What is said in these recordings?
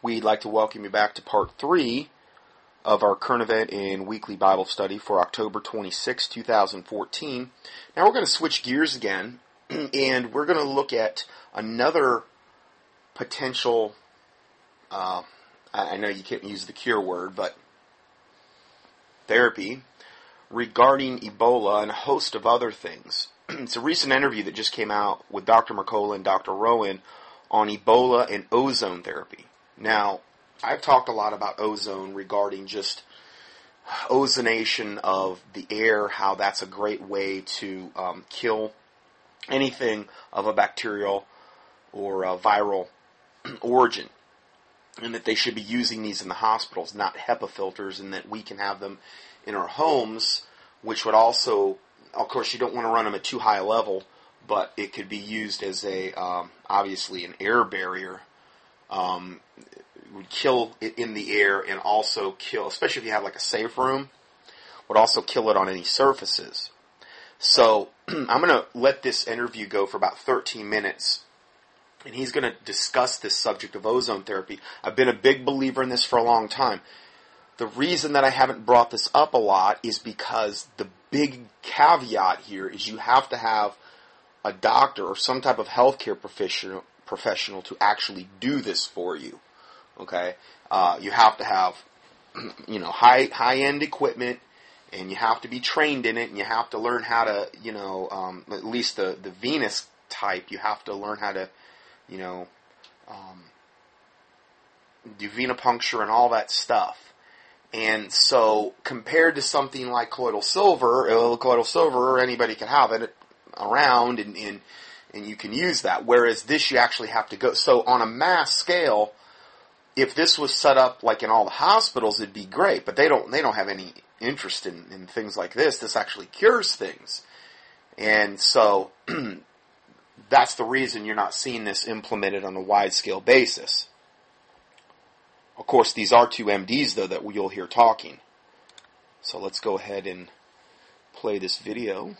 We'd like to welcome you back to part three of our current event and weekly Bible study for October 26, 2014. Now we're going to switch gears again and we're going to look at another potential, uh, I know you can't use the cure word, but therapy regarding Ebola and a host of other things. it's a recent interview that just came out with Dr. Mercola and Dr. Rowan on Ebola and ozone therapy. Now, I've talked a lot about ozone regarding just ozonation of the air, how that's a great way to um, kill anything of a bacterial or a viral origin. And that they should be using these in the hospitals, not HEPA filters, and that we can have them in our homes, which would also, of course, you don't want to run them at too high a level, but it could be used as a, um, obviously, an air barrier. Um, would kill it in the air and also kill, especially if you have like a safe room, would also kill it on any surfaces. So I'm going to let this interview go for about 13 minutes. And he's going to discuss this subject of ozone therapy. I've been a big believer in this for a long time. The reason that I haven't brought this up a lot is because the big caveat here is you have to have a doctor or some type of healthcare professional professional to actually do this for you. Okay, uh, you have to have you know high high end equipment, and you have to be trained in it, and you have to learn how to you know um, at least the the venous type. You have to learn how to you know um, do venipuncture and all that stuff. And so, compared to something like colloidal silver, uh, colloidal silver, anybody can have it around, and, and and you can use that. Whereas this, you actually have to go. So, on a mass scale, if this was set up like in all the hospitals, it'd be great. But they don't. They don't have any interest in, in things like this. This actually cures things, and so that's the reason you're not seeing this implemented on a wide scale basis. Of course, these are two MDs, though, that you'll hear talking. So let's go ahead and play this video.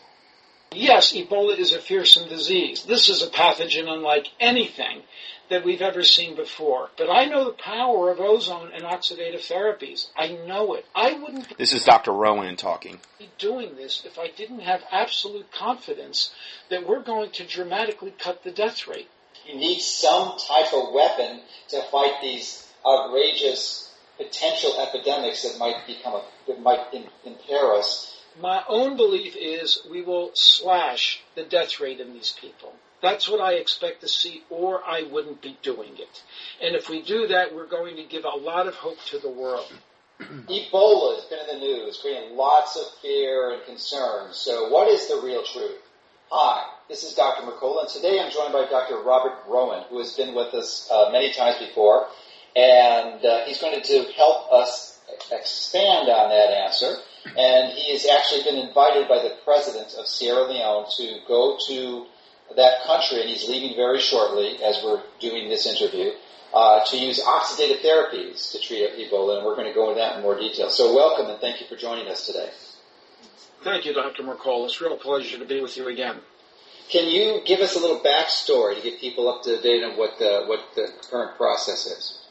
Yes, Ebola is a fearsome disease. This is a pathogen unlike anything that we've ever seen before. But I know the power of ozone and oxidative therapies. I know it. I wouldn't This is Dr. Rowan talking. be doing this if I didn't have absolute confidence that we're going to dramatically cut the death rate. You need some type of weapon to fight these outrageous potential epidemics that might become a, that might in, impair us. My own belief is we will slash the death rate in these people. That's what I expect to see, or I wouldn't be doing it. And if we do that, we're going to give a lot of hope to the world. Ebola has been in the news, creating lots of fear and concern. So, what is the real truth? Hi, this is Dr. Mercola, and today I'm joined by Dr. Robert Rowan, who has been with us uh, many times before, and uh, he's going to help us expand on that answer. And he has actually been invited by the president of Sierra Leone to go to that country, and he's leaving very shortly as we're doing this interview, uh, to use oxidative therapies to treat Ebola, and we're going to go into that in more detail. So welcome and thank you for joining us today. Thank you, Dr. Mercola. It's a real pleasure to be with you again. Can you give us a little backstory to get people up to date on what the, what the current process is?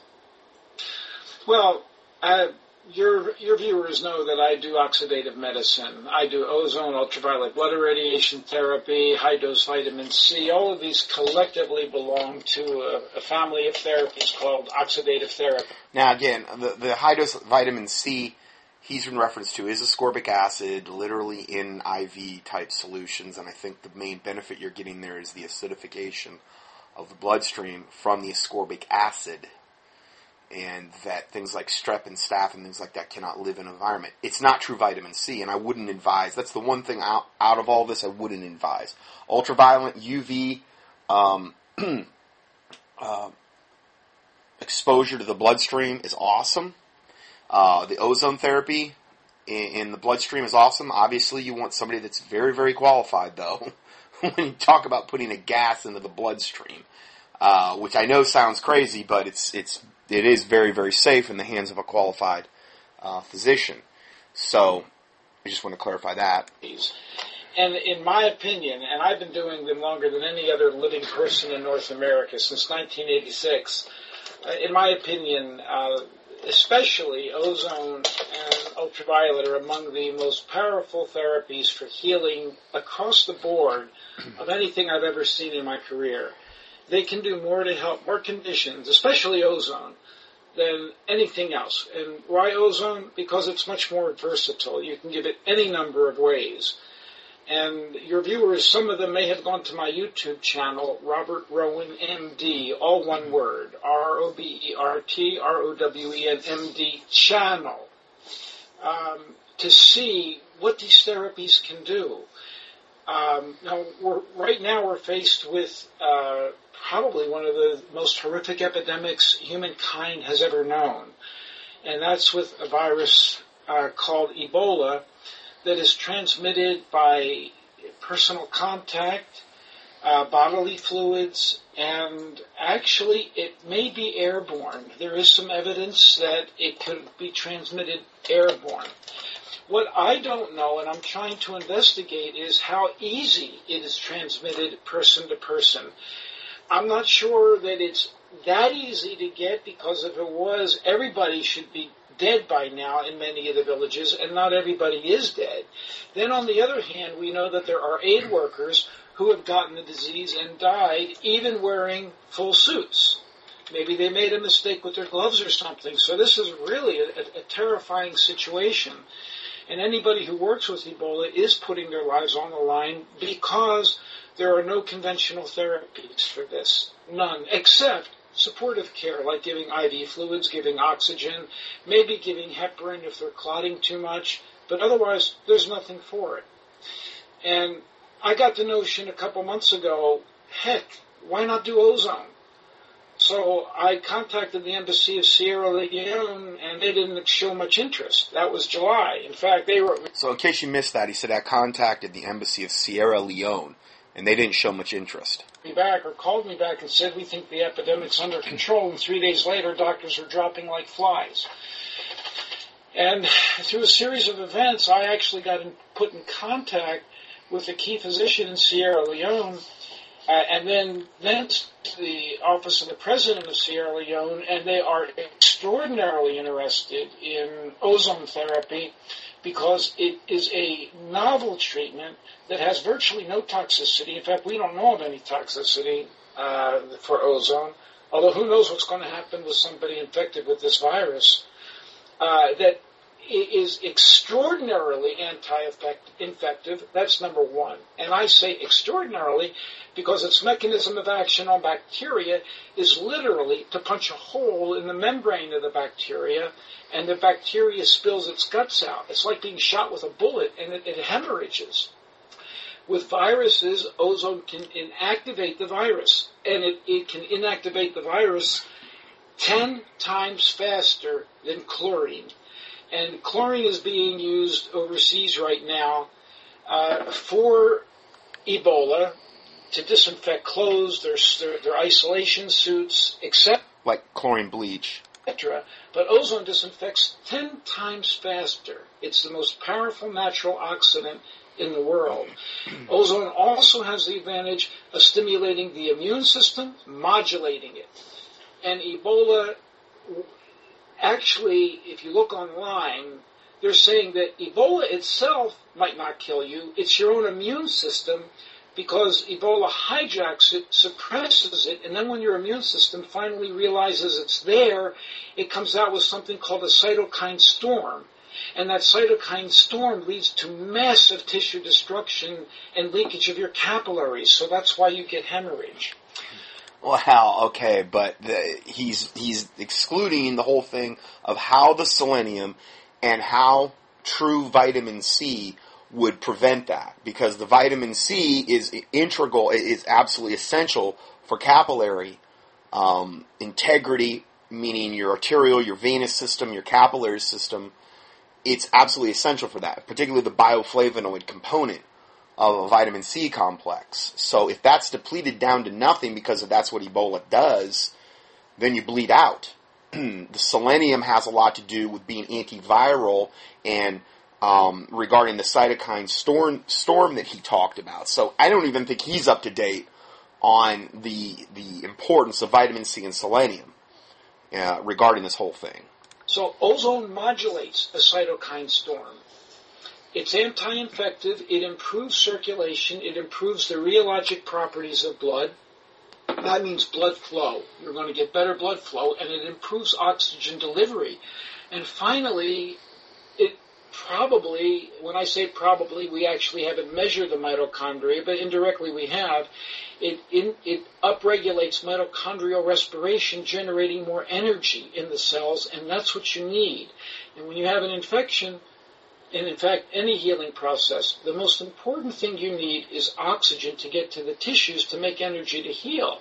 Well, uh, your your viewers know that I do oxidative medicine. I do ozone, ultraviolet blood irradiation therapy, high dose vitamin C. All of these collectively belong to a, a family of therapies called oxidative therapy. Now, again, the, the high dose vitamin C he's in reference to is ascorbic acid, literally in IV type solutions, and I think the main benefit you're getting there is the acidification of the bloodstream from the ascorbic acid, and that things like strep and staph and things like that cannot live in an environment. It's not true vitamin C, and I wouldn't advise. That's the one thing out, out of all this I wouldn't advise. Ultraviolet UV um, uh, exposure to the bloodstream is awesome. Uh, the ozone therapy in, in, the bloodstream is awesome. Obviously, you want somebody that's very, very qualified, though, when you talk about putting a gas into the bloodstream, uh, which I know sounds crazy, but it's it's it is very, very safe in the hands of a qualified uh, physician. So, I just want to clarify that. And in my opinion, and I've been doing them longer than any other living person in North America since 1986. uh, in my opinion, uh, especially ozone and ultraviolet are among the most powerful therapies for healing across the board of anything I've ever seen in my career. They can do more to help more conditions, especially ozone, than anything else. And why ozone? Because it's much more versatile. You can give it any number of ways. And your viewers, some of them may have gone to my YouTube channel, Robert Rowan MD, all one word, R-O-B-E-R-T, R-O-W-E-N, M-D channel, um, to see what these therapies can do. Um, now, right now we're faced with uh, probably one of the most horrific epidemics humankind has ever known, and that's with a virus uh, called Ebola that is transmitted by personal contact, uh, bodily fluids, and actually it may be airborne. There is some evidence that it could be transmitted airborne. What I don't know, and I'm trying to investigate, is how easy it is transmitted person to person. I'm not sure that it's that easy to get because if it was, everybody should be dead by now in many of the villages, and not everybody is dead. Then on the other hand, we know that there are aid workers who have gotten the disease and died even wearing full suits. Maybe they made a mistake with their gloves or something. So this is really a, a terrifying situation. And anybody who works with Ebola is putting their lives on the line because there are no conventional therapies for this. None. Except supportive care, like giving IV fluids, giving oxygen, maybe giving heparin if they're clotting too much, but otherwise there's nothing for it. And I got the notion a couple months ago, heck, why not do ozone? So I contacted the embassy of Sierra Leone, and they didn't show much interest. That was July. In fact, they were. So, in case you missed that, he said I contacted the embassy of Sierra Leone, and they didn't show much interest. Me back or called me back and said we think the epidemic's under control, and three days later, doctors are dropping like flies. And through a series of events, I actually got in, put in contact with a key physician in Sierra Leone uh, and then then the office of the president of Sierra Leone, and they are extraordinarily interested in ozone therapy because it is a novel treatment that has virtually no toxicity. In fact, we don't know of any toxicity uh, for ozone. Although who knows what's going to happen with somebody infected with this virus? Uh, that is extraordinarily anti-infective. That's number one. And I say extraordinarily because its mechanism of action on bacteria is literally to punch a hole in the membrane of the bacteria and the bacteria spills its guts out. It's like being shot with a bullet and it, it hemorrhages. With viruses, ozone can inactivate the virus and it, it can inactivate the virus 10 times faster than chlorine. And chlorine is being used overseas right now uh, for Ebola to disinfect clothes, their, their, their isolation suits, etc. Like chlorine bleach. Etc. But ozone disinfects 10 times faster. It's the most powerful natural oxidant in the world. Ozone also has the advantage of stimulating the immune system, modulating it. And Ebola actually, if you look online, they're saying that Ebola itself might not kill you. It's your own immune system because Ebola hijacks it, suppresses it, and then when your immune system finally realizes it's there, it comes out with something called a cytokine storm. And that cytokine storm leads to massive tissue destruction and leakage of your capillaries. So that's why you get hemorrhage. Wow. Okay, but the, he's he's excluding the whole thing of how the selenium and how true vitamin C would prevent that because the vitamin C is integral, is absolutely essential for capillary um, integrity, meaning your arterial, your venous system, your capillary system. It's absolutely essential for that, particularly the bioflavonoid component of a vitamin C complex. So if that's depleted down to nothing because that's what Ebola does, then you bleed out. the selenium has a lot to do with being antiviral and um, regarding the cytokine storm, storm that he talked about. So I don't even think he's up to date on the the importance of vitamin C and selenium. uh, regarding this whole thing. So ozone modulates a cytokine storm. It's anti-infective, it improves circulation, it improves the rheologic properties of blood. That means blood flow. You're going to get better blood flow and it improves oxygen delivery. And finally, it probably, when I say probably, we actually haven't measured the mitochondria, but indirectly we have. It, in, it upregulates mitochondrial respiration, generating more energy in the cells, and that's what you need. And when you have an infection, and in fact, any healing process, the most important thing you need is oxygen to get to the tissues to make energy to heal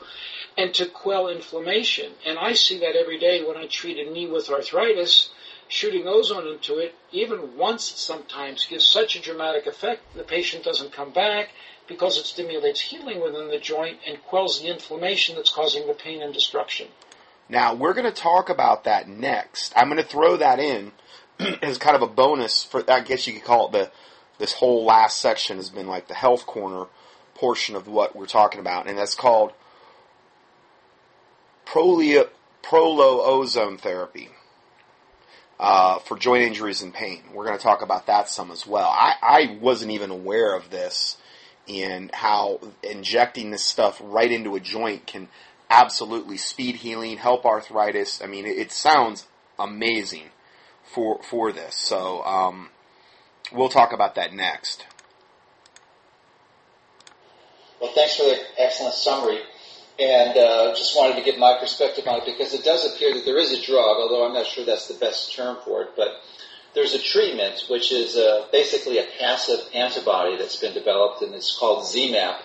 and to quell inflammation. And I see that every day when I treat a knee with arthritis. Shooting ozone into it, even once sometimes, gives such a dramatic effect the patient doesn't come back because it stimulates healing within the joint and quells the inflammation that's causing the pain and destruction. Now, we're going to talk about that next. I'm going to throw that in as kind of a bonus for I guess you could call it the this whole last section has been like the health corner portion of what we're talking about, and that's called prolio, prolo ozone therapy uh, for joint injuries and pain. We're going to talk about that some as well. I, I wasn't even aware of this and how injecting this stuff right into a joint can absolutely speed healing, help arthritis. I mean, it, it sounds amazing for for this. So um, we'll talk about that next. Well, thanks for the excellent summary. And uh, just wanted to give my perspective on it because it does appear that there is a drug, although I'm not sure that's the best term for it. But there's a treatment which is uh, basically a passive antibody that's been developed, and it's called ZMapp.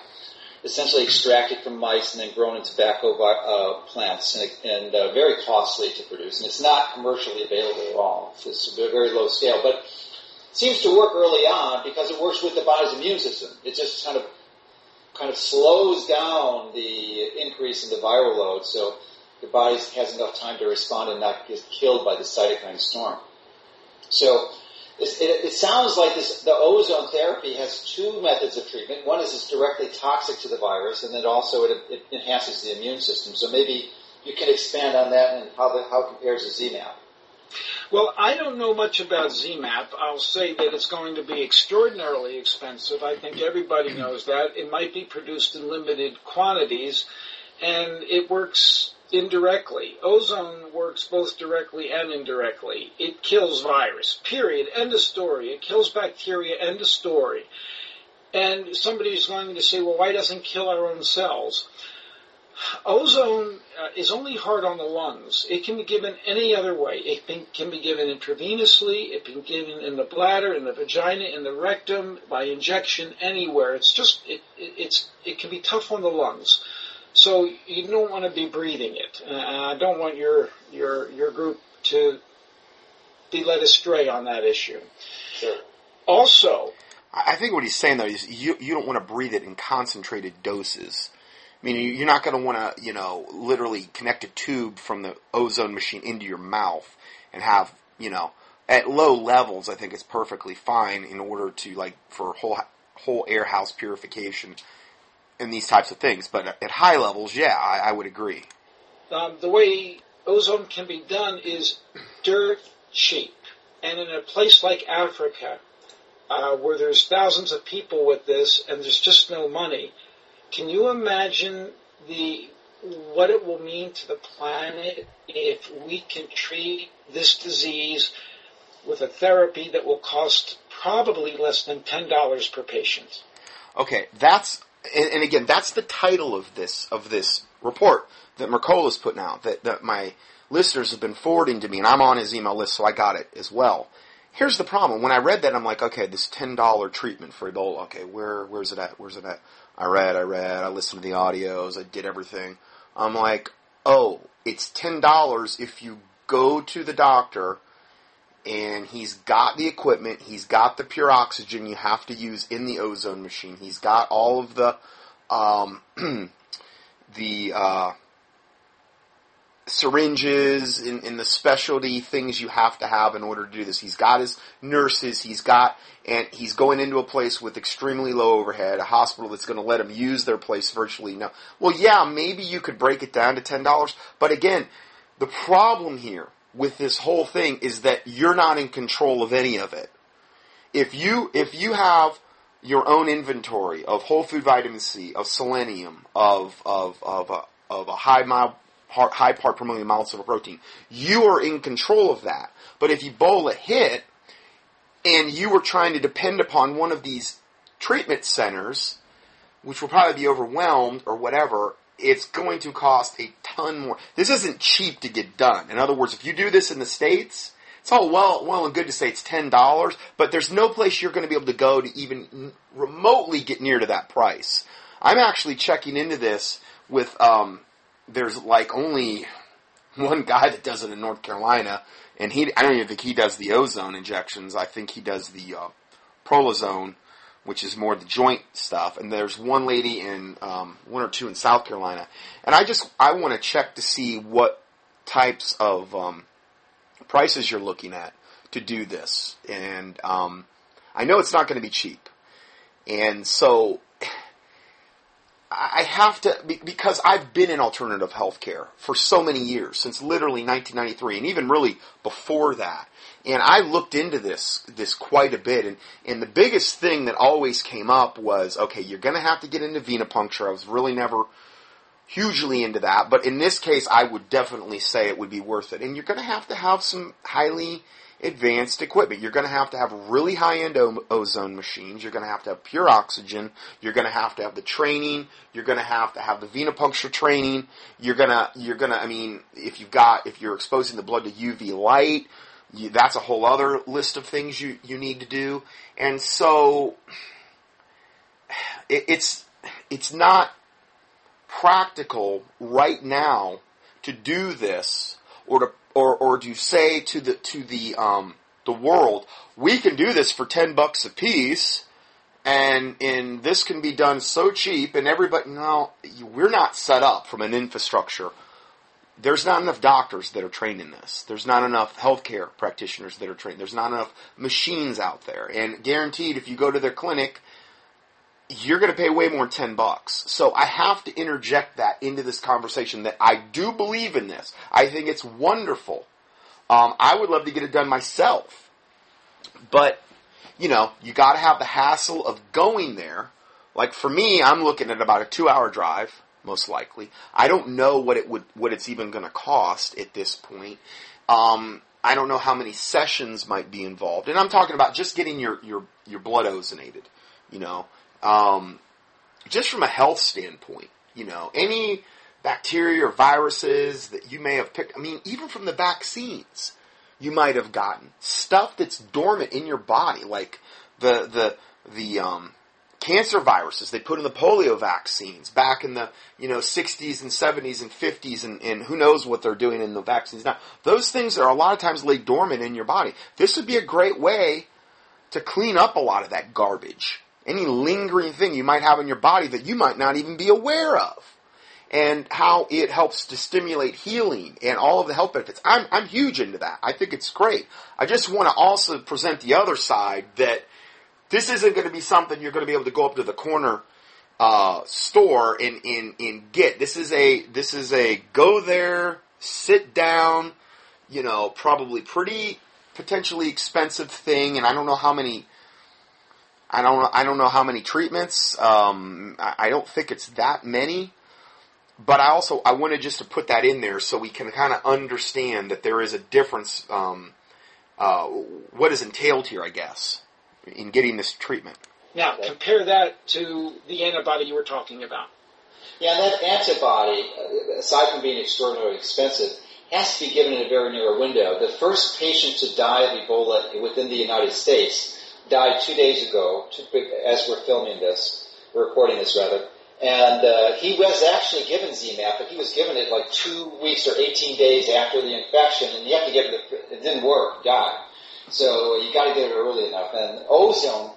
Essentially extracted from mice and then grown in tobacco uh, plants, and, and uh, very costly to produce. And it's not commercially available at all. It's a very low scale, but it seems to work early on because it works with the body's immune system. It just kind of kind of slows down the increase in the viral load so the body has enough time to respond and not get killed by the cytokine storm. So it, it, sounds like this, the ozone therapy has two methods of treatment. One is it's directly toxic to the virus, and then also it, it enhances the immune system. So maybe you can expand on that and how, the, how it compares to ZMapp. Well, I don't know much about ZMapp. I'll say that it's going to be extraordinarily expensive. I think everybody knows that. It might be produced in limited quantities, and it works indirectly. Ozone works both directly and indirectly. It kills virus, period. End of story. It kills bacteria, end of story. And somebody's going to say, well, why doesn't it kill our own cells? Ozone uh, is only hard on the lungs. It can be given any other way. It can, can be given intravenously. It can be given in the bladder, in the vagina, in the rectum, by injection, anywhere. It's just it, it it's it can be tough on the lungs. So you don't want to be breathing it. Uh, I don't want your your your group to be led astray on that issue. Sure. Also, I think what he's saying though is you you don't want to breathe it in concentrated doses. I mean, you're not going to want to, you know, literally connect a tube from the ozone machine into your mouth and have, you know, at low levels, I think it's perfectly fine in order to like for whole whole air house purification and these types of things. But at high levels, yeah, I, I would agree. Um, the way ozone can be done is dirt cheap, and in a place like Africa, uh, where there's thousands of people with this and there's just no money, can you imagine the what it will mean to the planet if we can treat this disease with a therapy that will cost probably less than ten dollars per patient? Okay, that's and, and, again that's the title of this of this report that Mercola's putting out that, that my listeners have been forwarding to me, and I'm on his email list, so I got it as well. Here's the problem. When I read that, I'm like, okay, this ten dollar treatment for Ebola. Okay, where where's it at? Where's it at? I read, I read, I listened to the audios, I did everything. I'm like, oh, it's ten dollars if you go to the doctor and he's got the equipment, he's got the pure oxygen you have to use in the ozone machine, he's got all of the um, the uh, syringes in, in the specialty things you have to have in order to do this. He's got his nurses, he's got, and he's going into a place with extremely low overhead, a hospital that's going to let him use their place virtually Now, Well, yeah, maybe you could break it down to $10, but again, The problem here with this whole thing is that you're not in control of any of it. If you if you have your own inventory of whole food vitamin C, of selenium, of of of a, of a high mile high part per million molecules of a protein, you are in control of that. But if Ebola hit and you were trying to depend upon one of these treatment centers, which will probably be overwhelmed or whatever, it's going to cost a ton more. This isn't cheap to get done. In other words, if you do this in the States, it's all well, well and good to say it's $10, but there's no place you're going to be able to go to even remotely get near to that price. I'm actually checking into this with, um, there's like only one guy that does it in North Carolina, and he, I don't even think he does the ozone injections. I think he does the, uh, prolozone which is more the joint stuff. And there's one lady in um, one or two in South Carolina, and I just I want to check to see what types of um, prices you're looking at to do this. And um, I know it's not going to be cheap, and so I have to because I've been in alternative healthcare for so many years since literally 1993, and even really before that. And I looked into this this quite a bit, and and the biggest thing that always came up was okay, you're going to have to get into venipuncture. I was really never hugely into that, but in this case, I would definitely say it would be worth it. And you're going to have to have some highly advanced equipment. You're going to have to have really high-end o- ozone machines. You're going to have to have pure oxygen. You're going to have to have the training. You're going to have to have the venipuncture training. You're going to, you're going to, I mean, if you've got, if you're exposing the blood to UV light, you, that's a whole other list of things you, you need to do. And so it, it's it's not practical right now to do this or to or or to say to the to the um, the world we can do this for ten bucks a piece and and this can be done so cheap and everybody no we're not set up from an infrastructure there's not enough doctors that are trained in this. There's not enough healthcare practitioners that are trained. There's not enough machines out there. And guaranteed, if you go to their clinic, you're going to pay way more than 10 bucks. So I have to interject that into this conversation that I do believe in this. I think it's wonderful. Um, I would love to get it done myself. But, you know, you got to have the hassle of going there. Like for me, I'm looking at about a two hour drive most likely. I don't know what it would what it's even going to cost at this point. Um, I don't know how many sessions might be involved, and I'm talking about just getting your your your blood ozonated. You know, um, just from a health standpoint. You know, any bacteria or viruses that you may have picked. I mean, even from the vaccines you might have gotten stuff that's dormant in your body, like the the the um, cancer viruses they put in the polio vaccines back in the you know 60s and 70s and 50s and, and who knows what they're doing in the vaccines now those things are a lot of times lay dormant in your body this would be a great way to clean up a lot of that garbage any lingering thing you might have in your body that you might not even be aware of and how it helps to stimulate healing and all of the health benefits. I'm, I'm huge into that. I think it's great. I just want to also present the other side that this isn't going to be something you're going to be able to go up to the corner uh, store and, and get. This is a this is a go there, sit down, you know, probably pretty potentially expensive thing, and I don't know how many. I don't I don't know how many treatments. Um, I, I don't think it's that many, but I also I wanted just to put that in there so we can kind of understand that there is a difference. Um, uh, what is entailed here, I guess in getting this treatment. Now, compare that to the antibody you were talking about. Yeah, that antibody, uh, aside from being extraordinarily expensive, has to be given in a very narrow window. The first patient to die of Ebola within the United States died two days ago, as we're filming this, we're recording this rather, and uh, he was actually given ZMapp, but he was given it like two weeks or 18 days after the infection, and you have to give it, it didn't work, died. So you got to get it early enough. And ozone.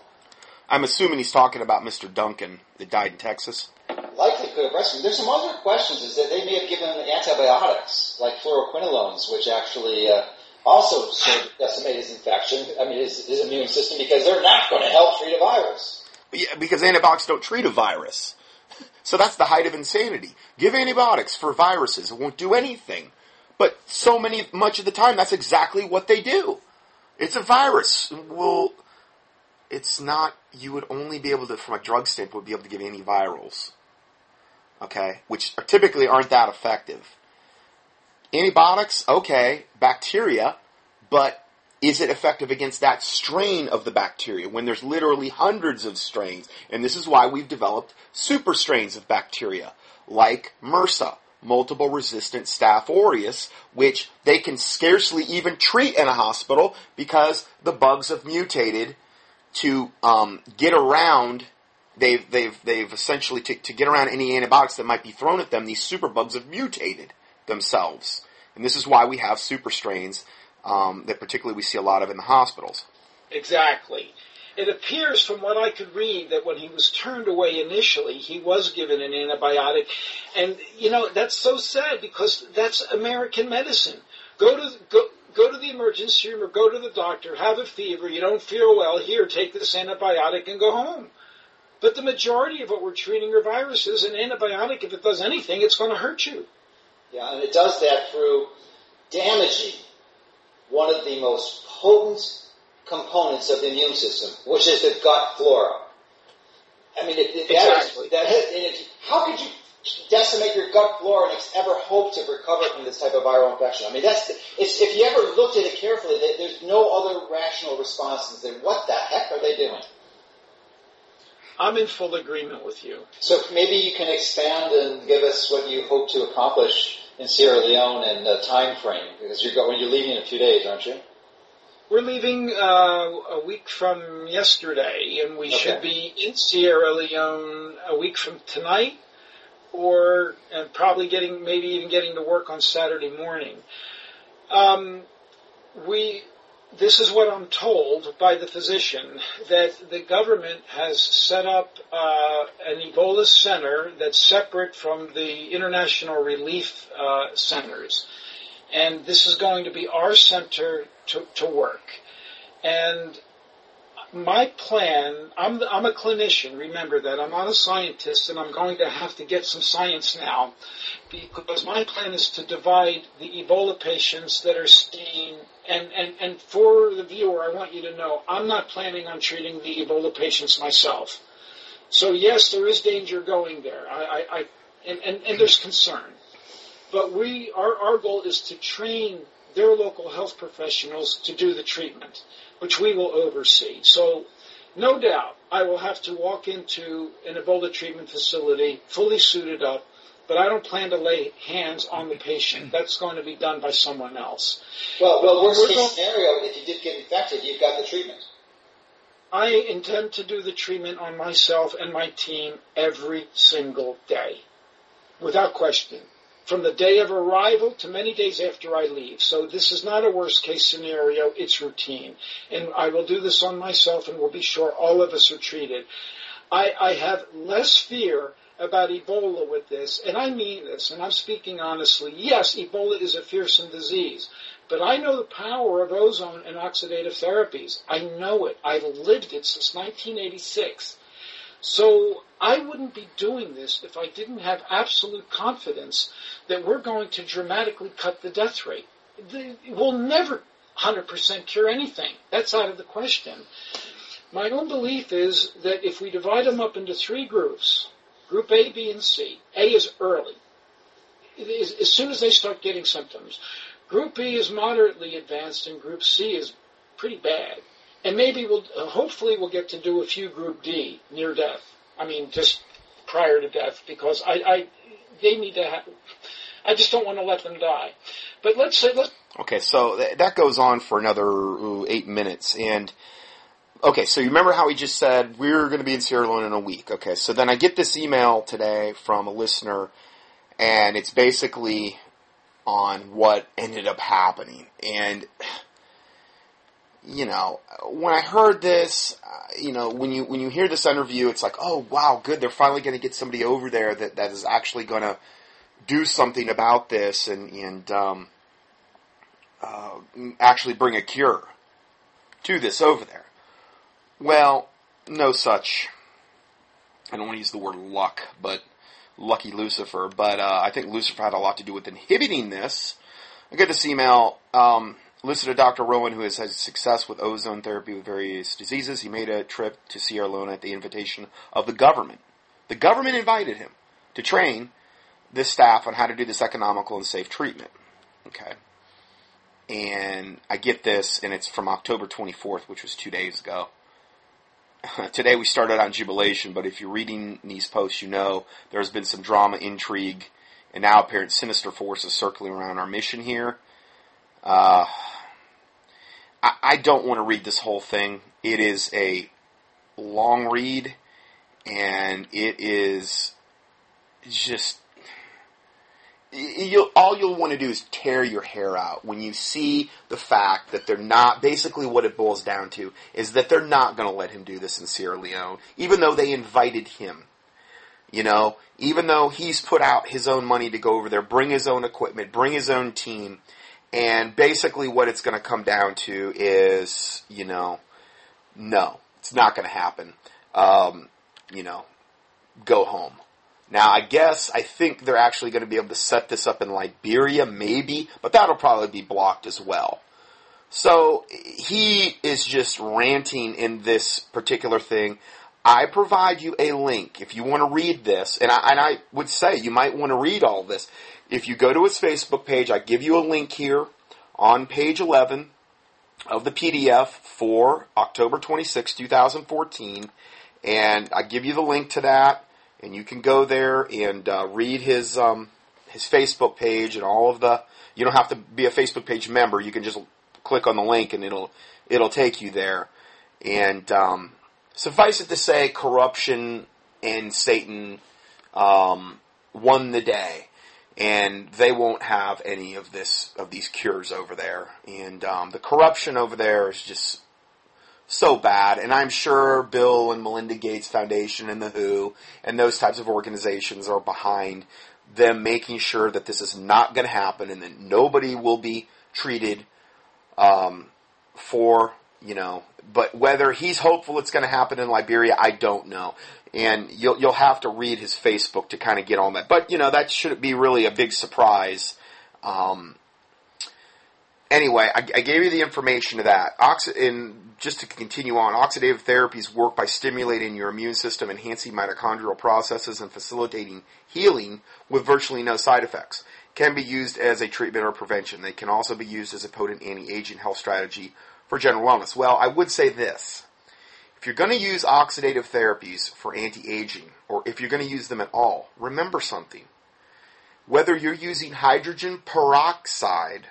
I'm assuming he's talking about Mr. Duncan that died in Texas. Likely could have rescued. There's some other questions. Is that they may have given antibiotics like fluoroquinolones, which actually uh, also sort of decimate his infection. I mean his, his immune system because they're not going to help treat a virus. Yeah, because antibiotics don't treat a virus. So that's the height of insanity. Give antibiotics for viruses; it won't do anything But so many, much of the time, that's exactly what they do. It's a virus. Well, it's not, you would only be able to, from a drug standpoint, be able to give antivirals. Okay? Which are typically aren't that effective. Antibiotics, okay, bacteria, but is it effective against that strain of the bacteria when there's literally hundreds of strains? And this is why we've developed super strains of bacteria, like MRSA, multiple resistant staph aureus, which they can scarcely even treat in a hospital because the bugs have mutated to um, get around. They've they've they've essentially to, to get around any antibiotics that might be thrown at them. These superbugs have mutated themselves, and this is why we have super strains um, that particularly we see a lot of in the hospitals. Exactly. It appears from what I could read that when he was turned away initially, he was given an antibiotic. And, you know, that's so sad because that's American medicine. Go to, go, go to the emergency room or go to the doctor, have a fever, you don't feel well, here, take this antibiotic and go home. But the majority of what we're treating are viruses. An antibiotic, if it does anything, it's going to hurt you. Yeah, and it does that through damaging one of the most potent components of the immune system, which is the gut flora. I mean, it, it, exactly. that is, that how could you decimate your gut flora and ever hope to recover from this type of viral infection? I mean, that's the, if you ever looked at it carefully, there's no other rational response than what the heck are they doing? I'm in full agreement with you. So maybe you can expand and give us what you hope to accomplish in Sierra Leone and the time frame, because you're going, you're leaving in a few days, aren't you? We're leaving uh, a week from yesterday, and we okay. should be in Sierra Leone a week from tonight, or and probably getting maybe even getting to work on Saturday morning. Um, we this is what I'm told by the physician that the government has set up uh, an Ebola center that's separate from the international relief uh, centers, and this is going to be our center to, to work. And my plan, I'm, I'm a clinician, remember that. I'm not a scientist, and I'm going to have to get some science now because my plan is to divide the Ebola patients that are seen. And, and, and for the viewer, I want you to know I'm not planning on treating the Ebola patients myself. So, yes, there is danger going there, I, I, I and, and, and there's concern. But we, our, our goal is to train their local health professionals to do the treatment which we will oversee. So, no doubt, I will have to walk into an Ebola treatment facility fully suited up, but I don't plan to lay hands on the patient. That's going to be done by someone else. Well, well worst case going, scenario, if you did get infected, you've got the treatment. I intend to do the treatment on myself and my team every single day, without question from the day of arrival to many days after I leave. So this is not a worst case scenario, it's routine. And I will do this on myself and will be sure all of us are treated. I, I have less fear about Ebola with this, and I mean this, and I'm speaking honestly. Yes, Ebola is a fearsome disease, but I know the power of ozone and oxidative therapies. I know it. I've lived it since 1986. So I wouldn't be doing this if I didn't have absolute confidence that we're going to dramatically cut the death rate. We'll never 100% cure anything. That's out of the question. My own belief is that if we divide them up into three groups, group A, B, and C, A is early. as soon as they start getting symptoms. Group B is moderately advanced and group C is pretty bad and maybe we'll hopefully we'll get to do a few Group D near death. I mean, just prior to death, because I, I they need to have. I just don't want to let them die. But let's say let. Okay, so th- that goes on for another ooh, eight minutes, and okay, so you remember how he just said we're going to be in Sierra Leone in a week. Okay, so then I get this email today from a listener, and it's basically on what ended up happening, and you know, when I heard this, uh, you know, when you when you hear this interview, it's like, oh wow, good, they're finally going to get somebody over there that, that is actually going to do something about this and and um, uh, actually bring a cure to this over there. Well, no such. I don't want to use the word luck, but lucky Lucifer. But uh, I think Lucifer had a lot to do with inhibiting this I get this email. Um, listed a Dr. Rowan who has had success with ozone therapy with various diseases. He made a trip to Sierra Leone at the invitation of the government. The government invited him to train this staff on how to do this economical and safe treatment. Okay. And I get this, and it's from October 24th, which was two days ago. Today we started on jubilation, but if you're reading these posts, you know there's been some drama, intrigue, and now apparent sinister forces circling around our mission here. Uh, I, I don't want to read this whole thing. It is a long read, and it is just you'll, all you'll want to do is tear your hair out when you see the fact that they're not, basically what it boils down to is that they're not going to let him do this in Sierra Leone, even though they invited him. You know, even though he's put out his own money to go over there, bring his own equipment, bring his own team, and basically what it's going to come down to is, you know, no, it's not going to happen. Um, you know, go home. Now, I guess I think they're actually going to be able to set this up in Liberia, maybe, but that'll probably be blocked as well. So he is just ranting in this particular thing. I provide you a link if you want to read this, and I, and I would say you might want to read all this. If you go to his Facebook page, I give you a link here on page 11 of the PDF for October 26, 2014, and I give you the link to that and you can go there and uh, read his um, his Facebook page and all of the. You don't have to be a Facebook page member. You can just click on the link and it'll it'll take you there. And um, suffice it to say, corruption and Satan um, won the day, and they won't have any of this of these cures over there. And um, the corruption over there is just so bad. And I'm sure Bill and Melinda Gates Foundation and the WHO and those types of organizations are behind them making sure that this is not going to happen and that nobody will be treated um, for, you know, but whether he's hopeful it's going to happen in Liberia, I don't know. And you'll, you'll have to read his Facebook to kind of get on that. But, you know, that shouldn't be really a big surprise. Um, anyway, I, I, gave you the information to that. Oxi- in just to continue on, oxidative therapies work by stimulating your immune system, enhancing mitochondrial processes, and facilitating healing with virtually no side effects. Can be used as a treatment or prevention. They can also be used as a potent anti-aging health strategy for general wellness. Well, I would say this. If you're going to use oxidative therapies for anti-aging, or if you're going to use them at all, remember something. Whether you're using hydrogen peroxide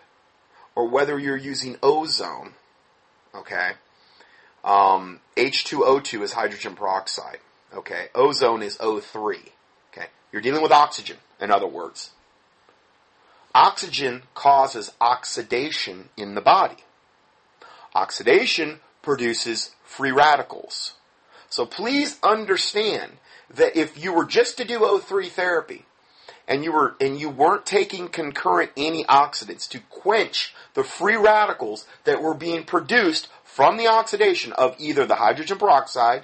or whether you're using ozone, okay, um, H2O2 is hydrogen peroxide. Okay. Ozone is O3. Okay. You're dealing with oxygen, in other words. Oxygen causes oxidation in the body. Oxidation produces free radicals. So please understand that if you were just to do O3 therapy, and you were and you weren't taking concurrent antioxidants to quench the free radicals that were being produced from the oxidation of either the hydrogen peroxide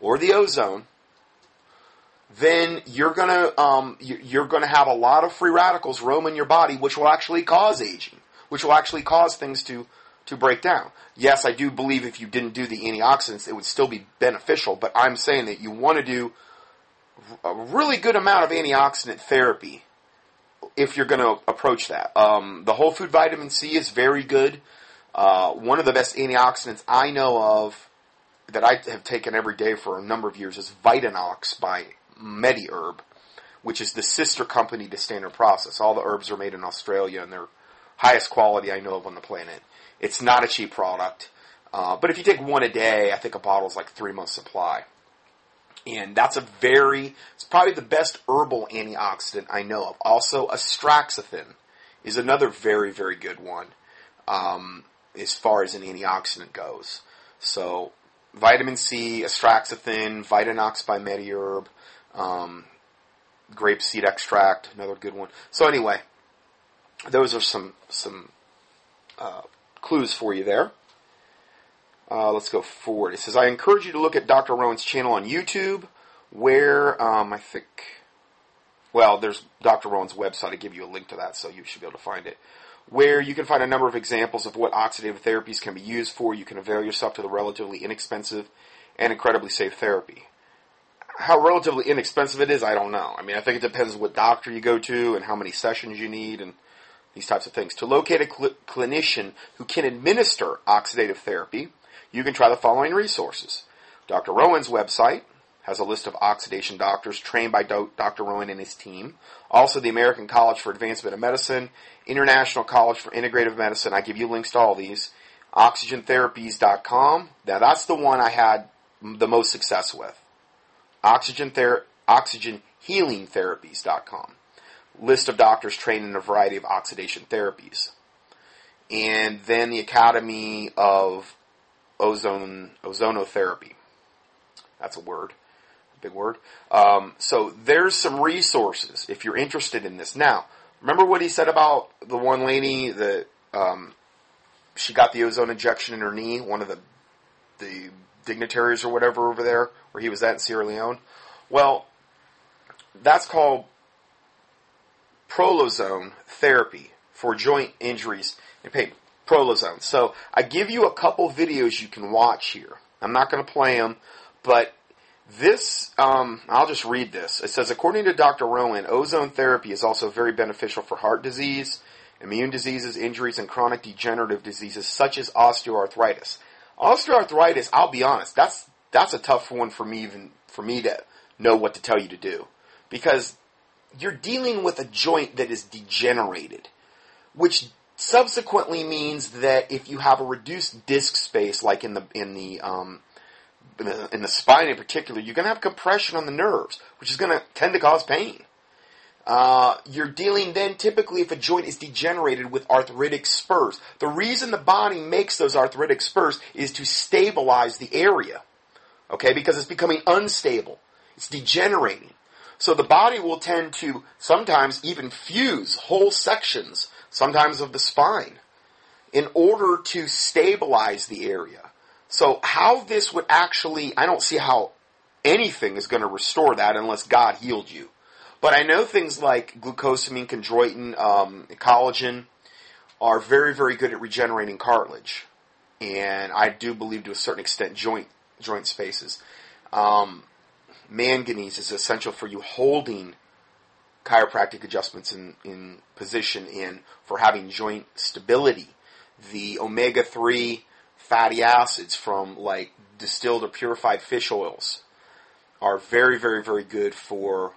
or the ozone, then you're gonna um, you're gonna have a lot of free radicals roam in your body, which will actually cause aging, which will actually cause things to to break down. Yes, I do believe if you didn't do the antioxidants, it would still be beneficial. But I'm saying that you want to do a really good amount of antioxidant therapy if you're going to approach that. Um, the whole food vitamin C is very good. Uh, one of the best antioxidants I know of that I have taken every day for a number of years is Vitanox by MediHerb, which is the sister company to Standard Process. All the herbs are made in Australia and they're highest quality I know of on the planet. It's not a cheap product. Uh, but if you take one a day, I think a bottle is like three months supply. And that's a very, it's probably the best herbal antioxidant I know of. Also, astraxanthin is another very, very good one. Um, as far as an antioxidant goes. So vitamin C, astraxanthin, Vitanox by MediHerb, um, grape seed extract, another good one. So anyway, those are some some uh, clues for you there. Uh, let's go forward. It says, I encourage you to look at Dr. Rowan's channel on YouTube, where um, I think, well, there's Dr. Rowan's website. I give you a link to that, so you should be able to find it where you can find a number of examples of what oxidative therapies can be used for. You can avail yourself to the relatively inexpensive and incredibly safe therapy. How relatively inexpensive it is, I don't know. I mean, I think it depends what doctor you go to and how many sessions you need and these types of things. To locate a cl- clinician who can administer oxidative therapy, you can try the following resources. Dr. Rowan's website has a list of oxidation doctors trained by Do- Dr. Rowan and his team. Also, the American College for Advancement of Medicine, International College for Integrative Medicine. I give you links to all these. OxygenTherapies.com. Now, that's the one I had the most success with. Oxygen ther- OxygenHealingTherapies.com. List of doctors trained in a variety of oxidation therapies. And then the Academy of Ozone Ozonotherapy. That's a word, a big word. Um, so there's some resources if you're interested in this. Now, remember what he said about the one lady that um, she got the ozone injection in her knee, one of the the dignitaries or whatever over there where he was at in Sierra Leone. Well, that's called prolozone therapy for joint injuries and pain. Prolozone. So I give you a couple videos you can watch here. I'm not going to play them, but this, um, I'll just read this. It says, according to Dr. Rowan, ozone therapy is also very beneficial for heart disease, immune diseases, injuries, and chronic degenerative diseases such as osteoarthritis. Osteoarthritis, I'll be honest, that's that's a tough one for me even for me to know what to tell you to do because you're dealing with a joint that is degenerated, which subsequently means that if you have a reduced disc space, like in the in the um, in the, in the spine in particular, you're going to have compression on the nerves, which is going to tend to cause pain. Uh, you're dealing then typically if a joint is degenerated with arthritic spurs. The reason the body makes those arthritic spurs is to stabilize the area. Okay, because it's becoming unstable. It's degenerating. So the body will tend to sometimes even fuse whole sections, sometimes of the spine, in order to stabilize the area. So how this would actually, I don't see how anything is going to restore that unless God healed you. But I know things like glucosamine, chondroitin, um, collagen are very, very good at regenerating cartilage. And I do believe to a certain extent joint, joint spaces. Um, manganese is essential for you holding chiropractic adjustments in, in position in for having joint stability. The omega 3 fatty acids from like distilled or purified fish oils are very, very, very good for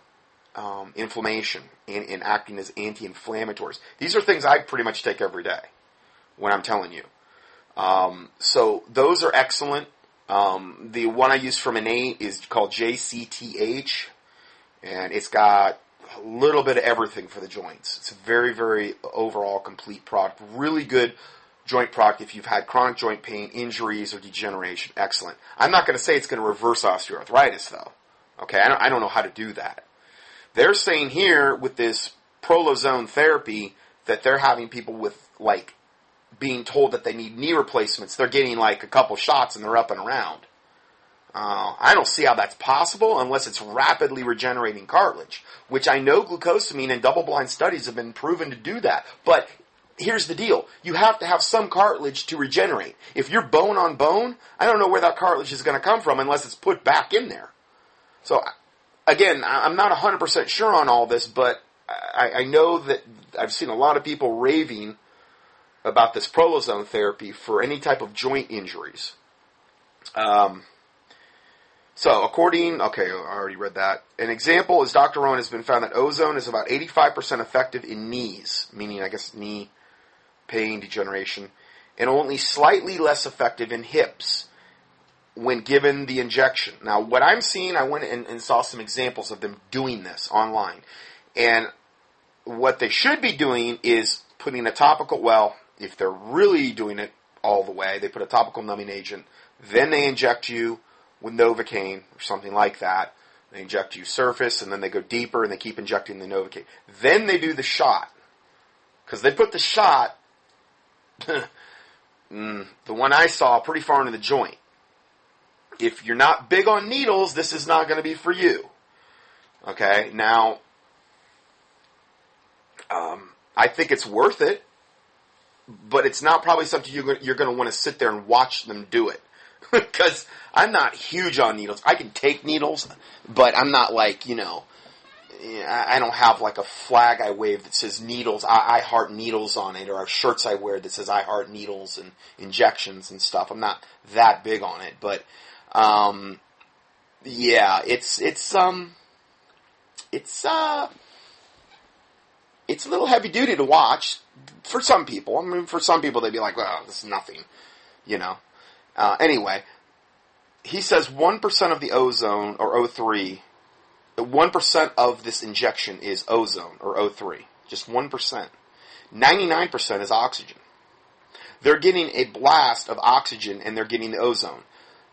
um, inflammation and, and, acting as anti-inflammatories. These are things I pretty much take every day when I'm telling you. Um, so those are excellent. Um, the one I use from Innate is called JCTH, and it's got a little bit of everything for the joints. It's a very, very overall complete product. Really good joint product if you've had chronic joint pain, injuries, or degeneration. Excellent. I'm not going to say it's going to reverse osteoarthritis, though. Okay, I don't, I don't know how to do that. They're saying here with this prolozone therapy that they're having people with like being told that they need knee replacements. They're getting like a couple shots and they're up and around. Uh, I don't see how that's possible unless it's rapidly regenerating cartilage, which I know glucosamine and double-blind studies have been proven to do that. But here's the deal: you have to have some cartilage to regenerate. If you're bone on bone, I don't know where that cartilage is going to come from unless it's put back in there. So again, I'm not 100% sure on all this, but I, I know that I've seen a lot of people raving about this prolozone therapy for any type of joint injuries. Um, so, according, okay, I already read that. An example is Dr. Rowan has been found that ozone is about 85% effective in knees, meaning, I guess, knee pain, degeneration, and only slightly less effective in hips when given the injection. Now, what I'm seeing, I went and, and saw some examples of them doing this online. And what they should be doing is putting a topical, well, if they're really doing it all the way, they put a topical numbing agent, then they inject you with Novocaine or something like that. They inject you surface and then they go deeper and they keep injecting the Novocaine. Then they do the shot. Because they put the shot, mm, the one I saw, pretty far into the joint. If you're not big on needles, this is not going to be for you. Okay, now, um, I think it's worth it. But it's not probably something you're, you're going to want to sit there and watch them do it. Because I'm not huge on needles. I can take needles, but I'm not like, you know, I don't have like a flag I wave that says needles, I, I heart needles on it, or shirts I wear that says I heart needles and injections and stuff. I'm not that big on it, but, um, yeah, it's, it's, um, it's, uh, it's a little heavy duty to watch for some people. I mean, for some people, they'd be like, well, this is nothing, you know. Uh, anyway, he says 1% of the ozone, or O3, 1% of this injection is ozone, or O3. Just 1%. 99% is oxygen. They're getting a blast of oxygen and they're getting the ozone.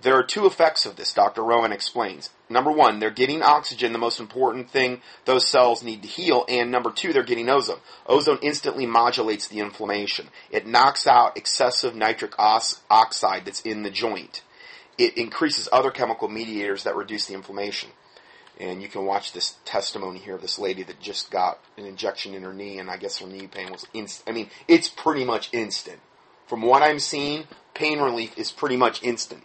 There are two effects of this, Dr. Rowan explains. Number one, they're getting oxygen, the most important thing those cells need to heal, and number two, they're getting ozone. Ozone instantly modulates the inflammation. It knocks out excessive nitric oxide that's in the joint. It increases other chemical mediators that reduce the inflammation. And you can watch this testimony here of this lady that just got an injection in her knee, and I guess her knee pain was instant. I mean, it's pretty much instant. From what I'm seeing, pain relief is pretty much instant.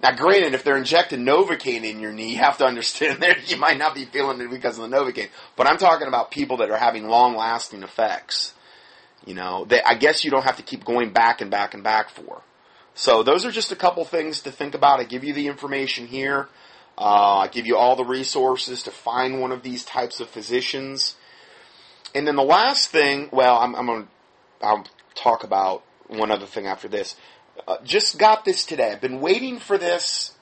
Now, granted, if they're injecting Novocaine in your knee, you have to understand that you might not be feeling it because of the Novocaine. But I'm talking about people that are having long-lasting effects. You know, that I guess you don't have to keep going back and back and back for. So those are just a couple things to think about. I give you the information here. Uh, I give you all the resources to find one of these types of physicians. And then the last thing, well, I'm, I'm going to, talk about one other thing after this. Uh, just got this today. I've been waiting for this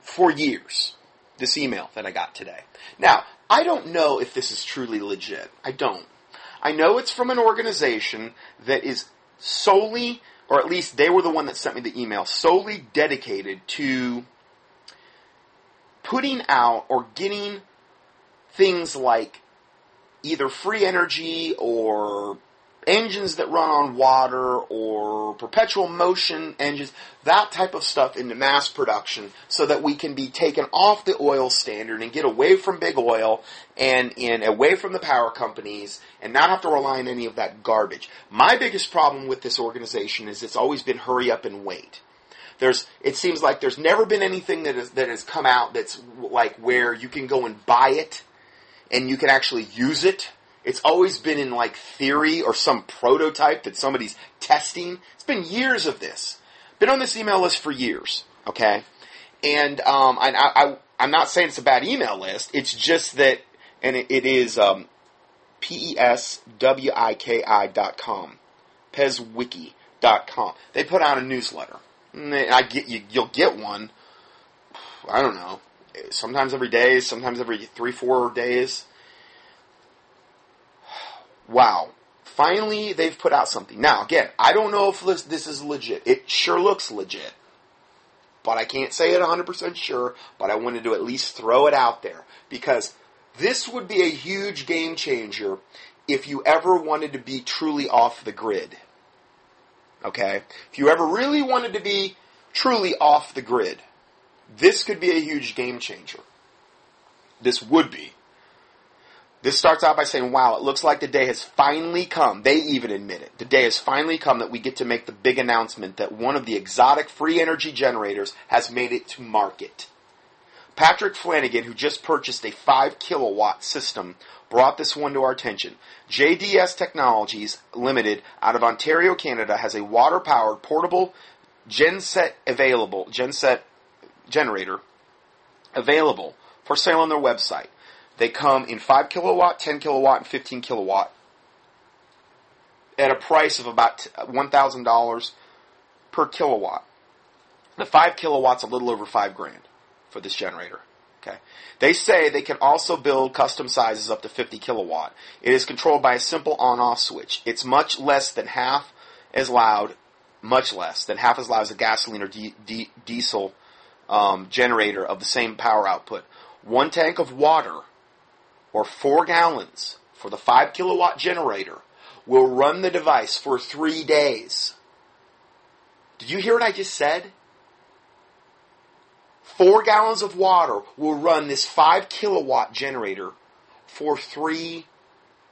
for years. This email that I got today. Now, I don't know if this is truly legit. I don't. I know it's from an organization that is solely, or at least they were the one that sent me the email, solely dedicated to putting out or getting things like either free energy or engines that run on water or perpetual motion engines, that type of stuff into mass production so that we can be taken off the oil standard and get away from big oil and in away from the power companies and not have to rely on any of that garbage. My biggest problem with this organization is it's always been hurry up and wait. There's, it seems like there's never been anything that, is, that has come out that's like where you can go and buy it and you can actually use it it's always been in like theory or some prototype that somebody's testing. It's been years of this. Been on this email list for years. Okay, and um, I, I, I'm not saying it's a bad email list. It's just that, and it, it is um, p-e-s-w-i-k-i dot com, peswiki dot com. They put out a newsletter. I get you. You'll get one. I don't know. Sometimes every day. Sometimes every three, four days wow, finally they've put out something. Now, again, I don't know if this, this is legit. It sure looks legit. But I can't say it 100% sure, but I wanted to at least throw it out there because this would be a huge game changer if you ever wanted to be truly off the grid. Okay? If you ever really wanted to be truly off the grid, this could be a huge game changer. This would be. This starts out by saying, wow, it looks like the day has finally come. They even admit it. The day has finally come that we get to make the big announcement that one of the exotic free energy generators has made it to market. Patrick Flanagan, who just purchased a 5 kilowatt system, brought this one to our attention. JDS Technologies Limited out of Ontario, Canada has a water powered portable genset available, genset generator available for sale on their website. They come in 5 kilowatt, 10 kilowatt, and 15 kilowatt at a price of about $1,000 per kilowatt. The 5 kilowatts a little over 5 grand for this generator. Okay. They say they can also build custom sizes up to 50 kilowatt. It is controlled by a simple on-off switch. It's much less than half as loud, much less than half as loud as a gasoline or di- di- diesel um, generator of the same power output. One tank of water or four gallons for the five kilowatt generator will run the device for three days. Did you hear what I just said? Four gallons of water will run this five kilowatt generator for three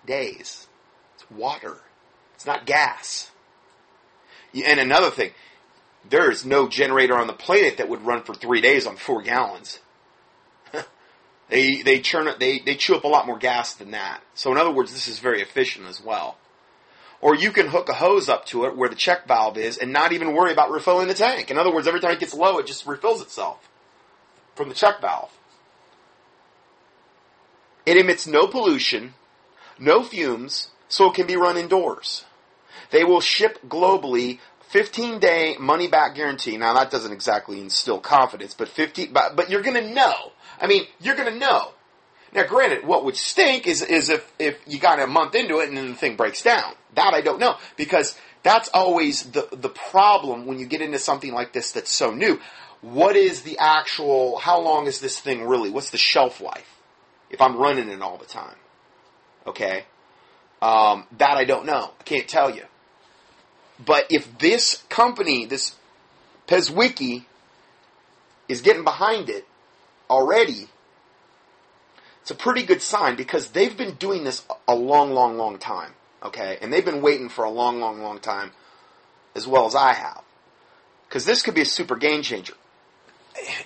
days. It's water. It's not gas. And another thing, there is no generator on the planet that would run for three days on four gallons. They they churn. They they chew up a lot more gas than that. So in other words, this is very efficient as well. Or you can hook a hose up to it where the check valve is and not even worry about refilling the tank. In other words, every time it gets low, it just refills itself from the check valve. It emits no pollution, no fumes, so it can be run indoors. They will ship globally 15 day money back guarantee. Now that doesn't exactly instill confidence, but 15, but, but you're gonna know. I mean, you're gonna know. Now granted, what would stink is, is if, if you got a month into it and then the thing breaks down. That I don't know because that's always the, the problem when you get into something like this that's so new. What is the actual, how long is this thing really? What's the shelf life? If I'm running it all the time. Okay? Um, that I don't know. I can't tell you. But if this company, this PESWiki, is getting behind it already, it's a pretty good sign because they've been doing this a long, long, long time. Okay? And they've been waiting for a long, long, long time as well as I have. Because this could be a super game changer.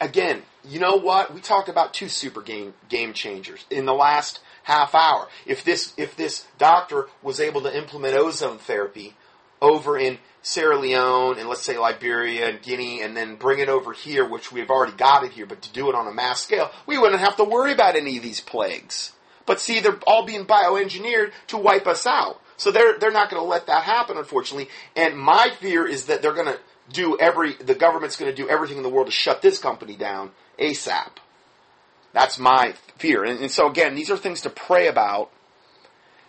Again, you know what? We talked about two super game game changers in the last half hour. If this if this doctor was able to implement ozone therapy over in Sierra Leone and let's say Liberia and Guinea and then bring it over here, which we've already got it here, but to do it on a mass scale, we wouldn't have to worry about any of these plagues. But see, they're all being bioengineered to wipe us out. So they're they're not going to let that happen, unfortunately. And my fear is that they're going to do every the government's going to do everything in the world to shut this company down ASAP. That's my fear. And, and so again, these are things to pray about.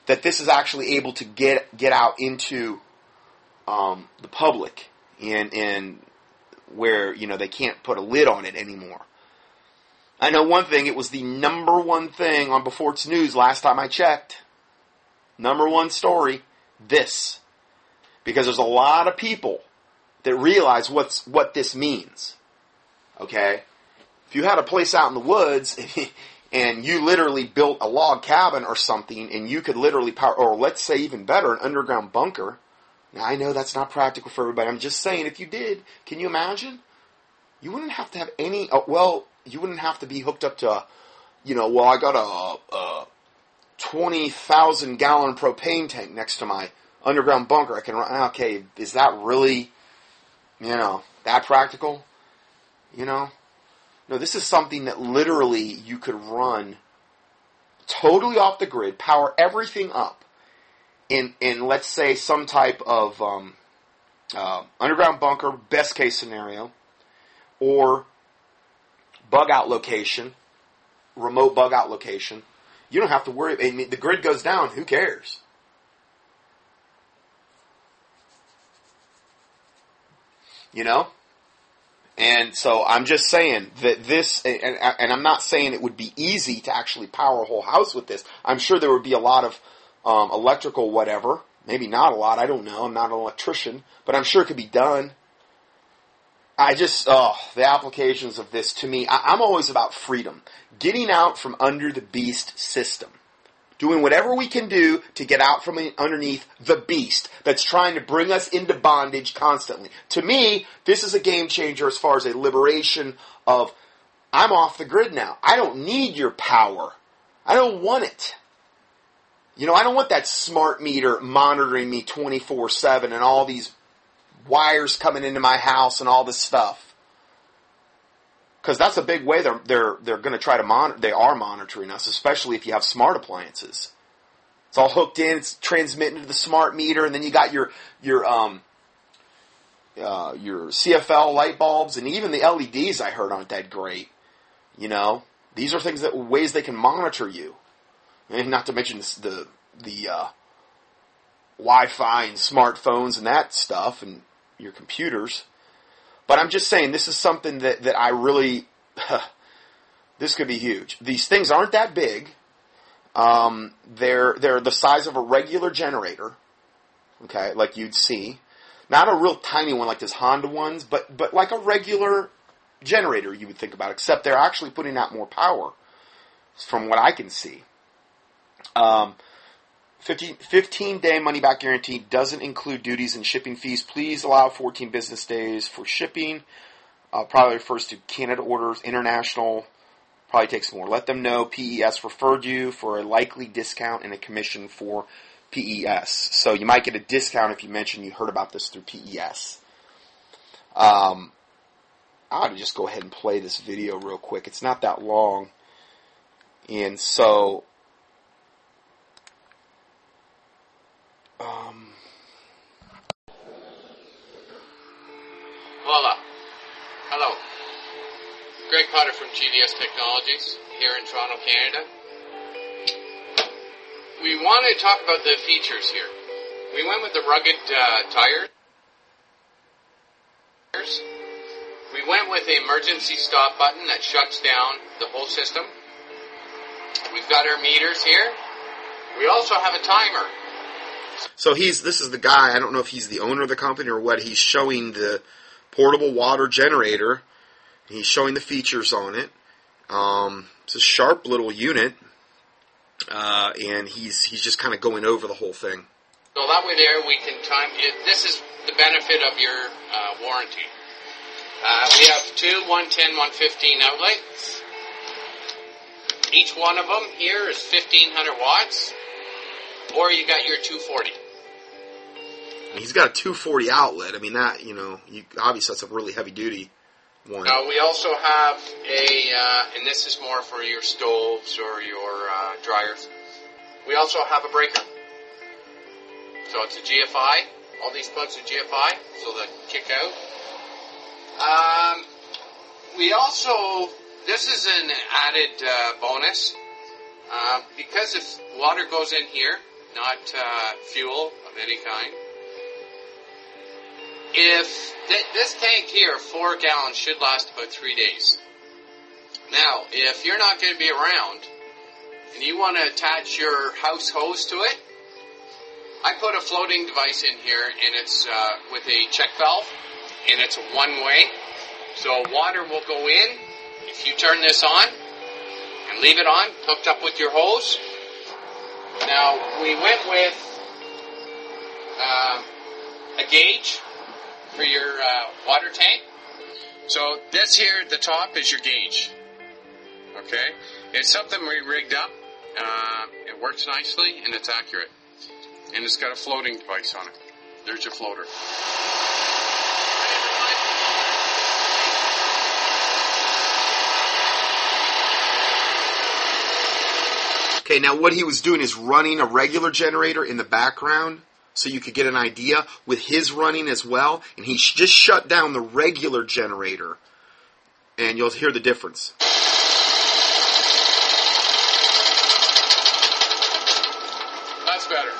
That this is actually able to get get out into um, the public and and where you know they can't put a lid on it anymore. I know one thing; it was the number one thing on Before It's News last time I checked. Number one story: this, because there's a lot of people that realize what's what this means. Okay, if you had a place out in the woods and you literally built a log cabin or something, and you could literally power, or let's say even better, an underground bunker now, I know that's not practical for everybody. I'm just saying, if you did, can you imagine? You wouldn't have to have any, uh, well, you wouldn't have to be hooked up to, you know, well, I got a, a 20,000 gallon propane tank next to my underground bunker. I can run, okay, is that really, you know, that practical? You know? No, this is something that literally you could run totally off the grid, power everything up, in in let's say some type of um, uh, underground bunker, best case scenario, or bug out location, remote bug out location, you don't have to worry. I mean, the grid goes down. Who cares? You know. And so I'm just saying that this, and, and I'm not saying it would be easy to actually power a whole house with this. I'm sure there would be a lot of um, electrical whatever. Maybe not a lot. I don't know. I'm not an electrician, but I'm sure it could be done. I just, oh, the applications of this to me, I, I'm always about freedom. Getting out from under the beast system. Doing whatever we can do to get out from underneath the beast that's trying to bring us into bondage constantly. To me, this is a game changer as far as a liberation of, I'm off the grid now. I don't need your power. I don't want it. You know, I don't want that smart meter monitoring me 24 7 and all these wires coming into my house and all this stuff. Because that's a big way they're, they're, they're going to try to monitor, they are monitoring us, especially if you have smart appliances. It's all hooked in, it's transmitting to the smart meter, and then you got your, your, um, uh, your CFL light bulbs and even the LEDs I heard aren't that great. You know, these are things that ways they can monitor you and not to mention the the uh, Wi-Fi and smartphones and that stuff and your computers. But I'm just saying this is something that that I really this could be huge. These things aren't that big. Um, they're they're the size of a regular generator. Okay, like you'd see, not a real tiny one like this Honda ones, but but like a regular generator you would think about. Except they're actually putting out more power, from what I can see. Um, 15, 15 day money back guarantee doesn't include duties and shipping fees. Please allow 14 business days for shipping. Uh, probably refers to Canada orders, international probably takes more. Let them know PES referred you for a likely discount and a commission for PES. So you might get a discount if you mention you heard about this through PES. Um, I ought to just go ahead and play this video real quick. It's not that long. And so, um, Voila. Hello. Greg Potter from GDS Technologies here in Toronto, Canada. We want to talk about the features here. We went with the rugged uh, tires. We went with the emergency stop button that shuts down the whole system. We've got our meters here. We also have a timer. So he's this is the guy. I don't know if he's the owner of the company or what. He's showing the portable water generator. He's showing the features on it. Um, it's a sharp little unit, uh, and he's he's just kind of going over the whole thing. So that way there we can time, this is the benefit of your uh, warranty. Uh, we have two 110, 115 outlets. Each one of them here is 1500 watts, or you got your 240. He's got a 240 outlet. I mean that you know, you, obviously that's a really heavy duty one. Now we also have a, uh, and this is more for your stoves or your uh, dryers. We also have a breaker. So it's a GFI. All these plugs are GFI, so they kick out. Um, we also, this is an added uh, bonus uh, because if water goes in here, not uh, fuel of any kind. If th- this tank here, four gallons, should last about three days. Now, if you're not going to be around and you want to attach your house hose to it, I put a floating device in here, and it's uh, with a check valve, and it's one way. So water will go in if you turn this on and leave it on, hooked up with your hose. Now we went with um, a gauge for your uh, water tank. So this here at the top is your gauge. Okay, it's something we rigged up. Uh, it works nicely and it's accurate, and it's got a floating device on it. There's your floater. Okay, now what he was doing is running a regular generator in the background so you could get an idea with his running as well, and he sh- just shut down the regular generator, and you'll hear the difference. That's better.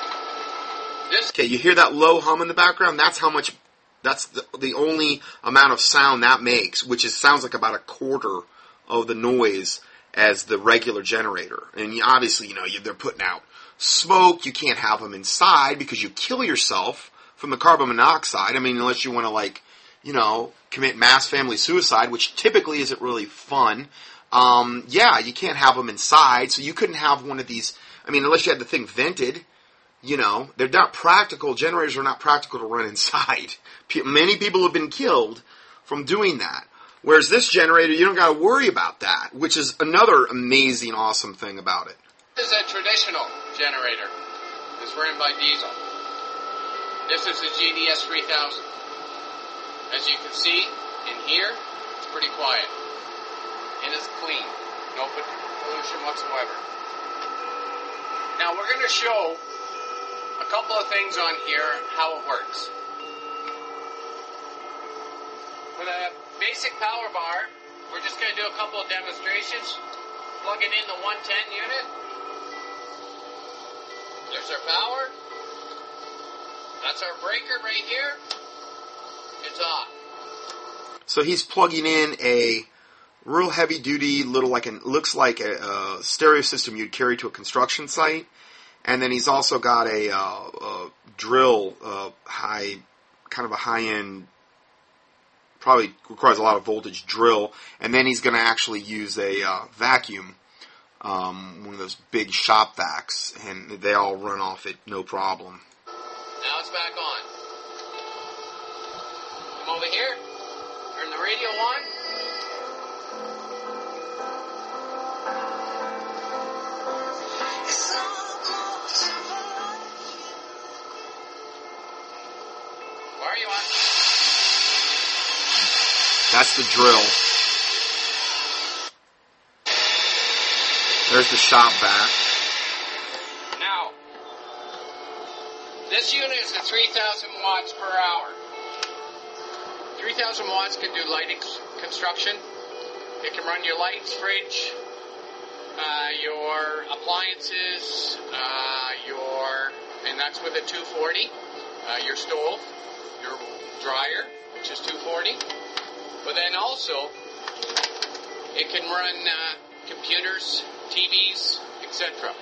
This Okay, you hear that low hum in the background? That's how much. That's the, the only amount of sound that makes, which is sounds like about a quarter of the noise as the regular generator. And you, obviously, you know, you, they're putting out smoke. You can't have them inside because you kill yourself from the carbon monoxide. I mean, unless you want to like, you know, commit mass family suicide, which typically isn't really fun. Um, yeah, you can't have them inside, so you couldn't have one of these. I mean, unless you had the thing vented, you know, they're not practical. Generators are not practical to run inside. Pe- Many people have been killed from doing that. Whereas this generator, you don't got to worry about that, which is another amazing, awesome thing about it. This is a traditional generator. It's run by diesel. This is the GDS 3000. As you can see in here, it's pretty quiet. And it's clean. No pollution whatsoever. Now we're going to show a couple of things on here how it works. With a basic power bar, we're just going to do a couple of demonstrations. Plugging in the 110 unit. There's our power. That's our breaker right here. It's off. So he's plugging in a real heavy duty little like an looks like a, a stereo system you'd carry to a construction site, and then he's also got a, uh, a drill, uh, high kind of a high end, probably requires a lot of voltage drill, and then he's going to actually use a uh, vacuum um, one of those big shop vacs, and they all run off it no problem. Now it's back on. Come over here. Turn the radio on. Where are you at? That's the drill. There's the shop back. Now, this unit is a 3,000 watts per hour. 3,000 watts can do lighting construction. It can run your lights, fridge, uh, your appliances, uh, your, and that's with a 240, uh, your stove, your dryer, which is 240. But then also, it can run uh, computers, TVs, etc.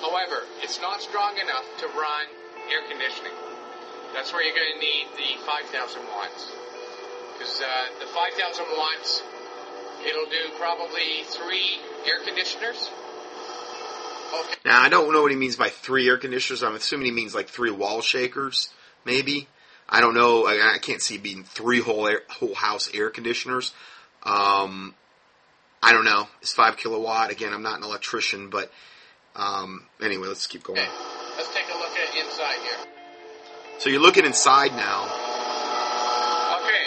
However, it's not strong enough to run air conditioning. That's where you're going to need the 5,000 watts. Because uh, the 5,000 watts, it'll do probably three air conditioners. Okay. Now I don't know what he means by three air conditioners. I'm assuming he means like three wall shakers, maybe. I don't know. I, I can't see it being three whole air, whole house air conditioners. Um, I don't know. It's five kilowatt. Again, I'm not an electrician, but um, anyway, let's keep going. Okay. Let's take a look at inside here. So you're looking inside now. Okay.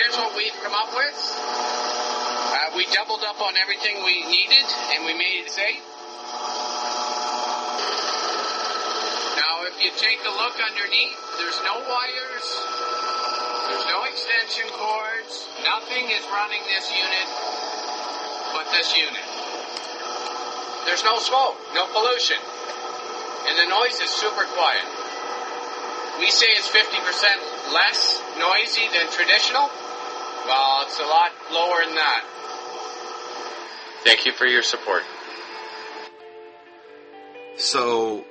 Here's what we've come up with. Uh, we doubled up on everything we needed, and we made it safe. If you take a look underneath, there's no wires, there's no extension cords, nothing is running this unit but this unit. There's no smoke, no pollution, and the noise is super quiet. We say it's 50% less noisy than traditional. Well, it's a lot lower than that. Thank you for your support. So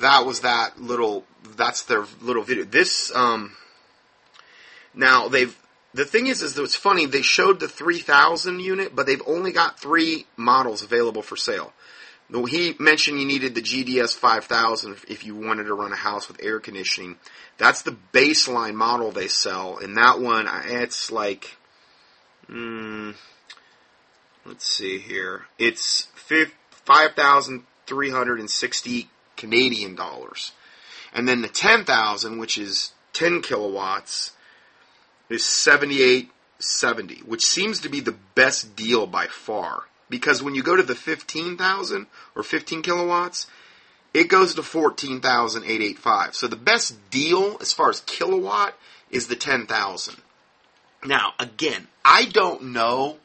that was that little. That's their little video. This um. Now they've. The thing is, is that it's funny. They showed the 3000 unit, but they've only got three models available for sale. He mentioned you needed the GDS 5000 if- you wanted to run a house with air conditioning. That's the baseline model they sell, and that one, it's like, mm, let's see here. It's fif- 5,360 Canadian dollars. And then the 10,000, which is 10 kilowatts, is 7870, which seems to be the best deal by far. Because when you go to the 15,000 or 15 kilowatts, it goes to 14,885. So the best deal as far as kilowatt is the 10,000. Now, again, I don't know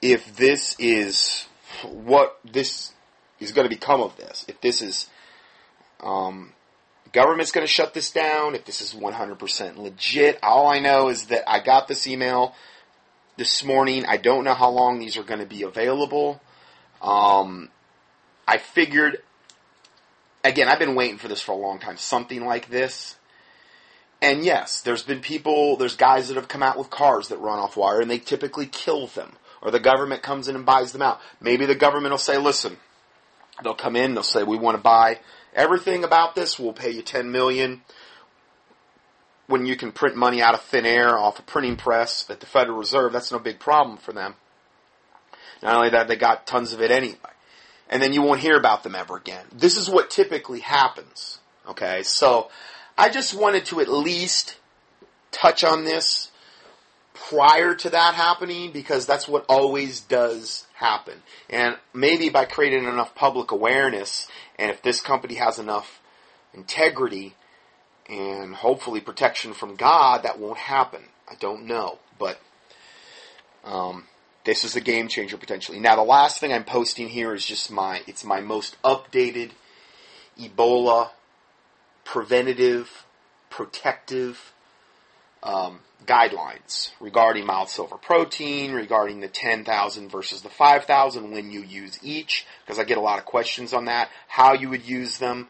if this is what this is going to become of this. If this is um, government's going to shut this down. If this is 100% legit. All I know is that I got this email this morning. I don't know how long these are going to be available. Um, I figured. Again, I've been waiting for this for a long time. Something like this. And yes, there's been people, there's guys that have come out with cars that run off wire and they typically kill them. Or the government comes in and buys them out. Maybe the government will say, listen, they'll come in, they'll say, we want to buy everything about this, we'll pay you 10 million. When you can print money out of thin air off a printing press at the Federal Reserve, that's no big problem for them. Not only that, they got tons of it anyway. And then you won't hear about them ever again. This is what typically happens. Okay, so I just wanted to at least touch on this prior to that happening because that's what always does happen. And maybe by creating enough public awareness, and if this company has enough integrity and hopefully protection from God, that won't happen. I don't know, but um, this is a game changer potentially. Now, the last thing I'm posting here is just my it's my most updated Ebola preventative, protective um, guidelines regarding mild silver protein, regarding the 10,000 versus the 5,000 when you use each, because I get a lot of questions on that, how you would use them.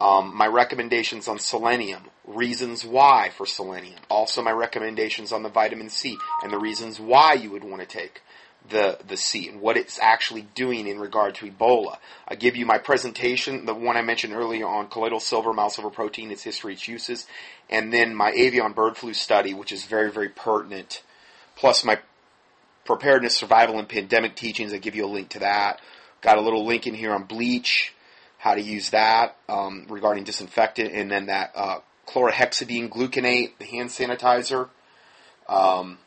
Um, my recommendations on selenium, reasons why for selenium. Also, my recommendations on the vitamin C and the reasons why you would want to take the the sea and what it's actually doing in regard to Ebola. I give you my presentation, the one I mentioned earlier on colloidal silver, mouse malsilver protein, its history, its uses, and then my avian bird flu study, which is very very pertinent, plus my preparedness, survival, and pandemic teachings. I give you a link to that. Got a little link in here on bleach, how to use that um, regarding disinfectant, and then that uh, chlorhexidine gluconate, the hand sanitizer. Um,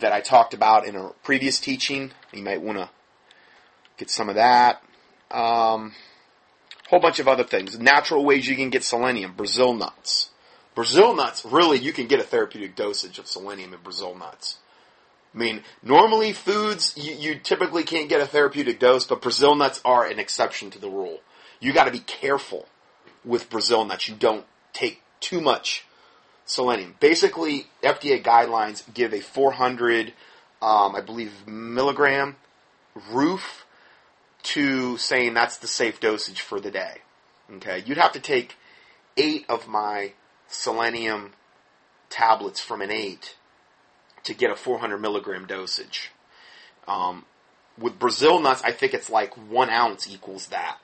that I talked about in a previous teaching. You might want to get some of that. Um, whole bunch of other things. Natural ways you can get selenium. Brazil nuts. Brazil nuts, really, you can get a therapeutic dosage of selenium in Brazil nuts. I mean, normally foods, you, you typically can't get a therapeutic dose, but Brazil nuts are an exception to the rule. You gotta be careful with Brazil nuts. You don't take too much selenium. Basically, FDA guidelines give a 400, um, I believe, milligram roof to saying that's the safe dosage for the day. Okay, you'd have to take eight of my selenium tablets from Innate to get a 400 milligram dosage. Um, with Brazil nuts, I think it's like one ounce equals that.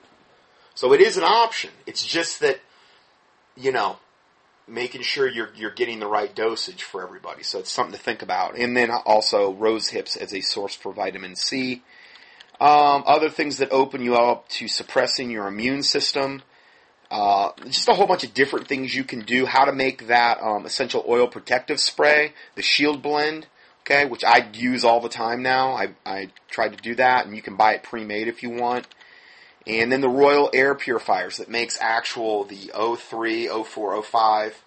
So it is an option. It's just that, you know, making sure you're you're getting the right dosage for everybody. So it's something to think about. And then also rose hips as a source for vitamin C. Um, other things that open you up to suppressing your immune system. Uh, just a whole bunch of different things you can do. How to make that um, essential oil protective spray, the Shield Blend, okay, which I use all the time now. I I tried to do that, and you can buy it pre-made if you want. And then the Royal Air Purifiers that makes actual the 03, 04, 05,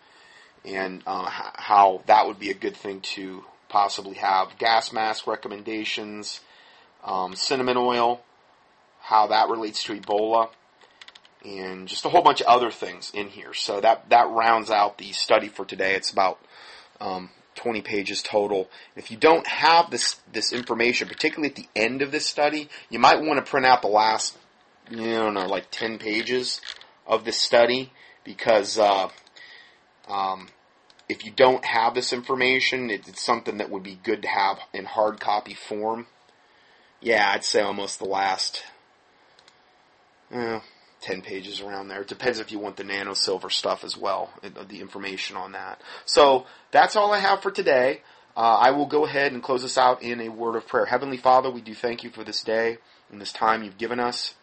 and uh, how that would be a good thing to possibly have. Gas mask recommendations, um, cinnamon oil, how that relates to Ebola, and just a whole bunch of other things in here. So that, that rounds out the study for today. It's about um, 20 pages total. If you don't have this, this information, particularly at the end of this study, you might want to print out the last you know, like 10 pages of this study because uh, um, if you don't have this information, it, it's something that would be good to have in hard copy form. Yeah, I'd say almost the last uh, 10 pages around there. It depends if you want the nano silver stuff as well, the information on that. So that's all I have for today. Uh, I will go ahead and close this out in a word of prayer. Heavenly Father, we do thank you for this day and this time you've given us.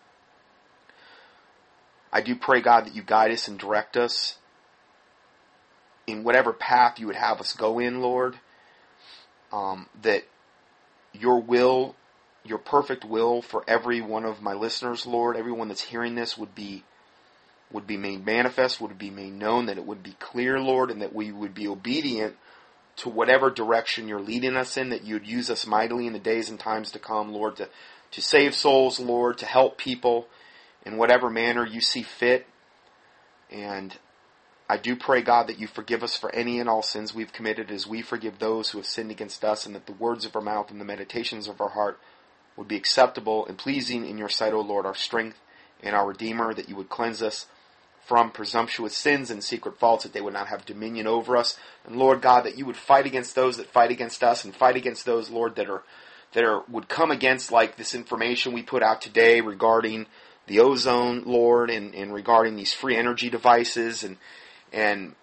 I do pray, God, that you guide us and direct us in whatever path you would have us go in, Lord. Um, that your will, your perfect will for every one of my listeners, Lord, everyone that's hearing this would be would be made manifest, would be made known, that it would be clear, Lord, and that we would be obedient to whatever direction you're leading us in, that you'd use us mightily in the days and times to come, Lord, to, to save souls, Lord, to help people, in whatever manner you see fit. And I do pray, God, that you forgive us for any and all sins we've committed as we forgive those who have sinned against us, and that the words of our mouth and the meditations of our heart would be acceptable and pleasing in your sight, O Lord, our strength and our Redeemer, that you would cleanse us from presumptuous sins and secret faults, that they would not have dominion over us. And Lord God, that you would fight against those that fight against us, and fight against those, Lord, that are that are would come against like this information we put out today regarding the ozone, Lord, and, and regarding these free energy devices and and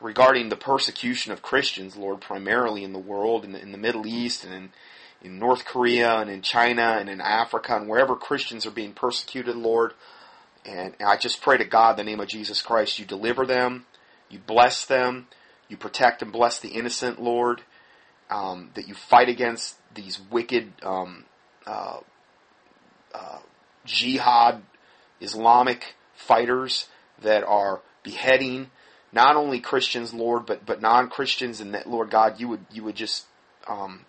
regarding the persecution of Christians, Lord, primarily in the world, in the, in the Middle East and in, in North Korea and in China and in Africa and wherever Christians are being persecuted, Lord. And I just pray to God, the name of Jesus Christ, you deliver them, you bless them, you protect and bless the innocent, Lord, um, that you fight against these wicked um, uh, uh, jihad Islamic fighters that are beheading not only Christians, Lord, but but non Christians, and that Lord God, you would you would just um,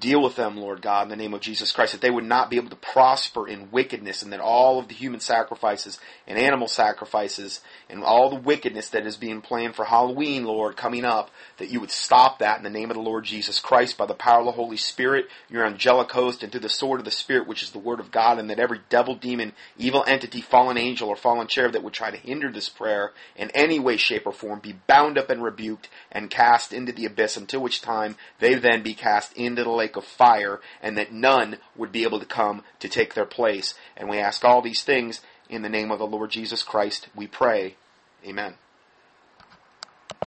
Deal with them, Lord God, in the name of Jesus Christ, that they would not be able to prosper in wickedness, and that all of the human sacrifices and animal sacrifices and all the wickedness that is being planned for Halloween, Lord, coming up, that you would stop that in the name of the Lord Jesus Christ by the power of the Holy Spirit, your angelic host, and through the sword of the Spirit, which is the Word of God, and that every devil, demon, evil entity, fallen angel, or fallen cherub that would try to hinder this prayer in any way, shape, or form be bound up and rebuked and cast into the abyss, until which time they then be cast into the lake of fire, and that none would be able to come to take their place. And we ask all these things in the name of the Lord Jesus Christ, we pray. Amen.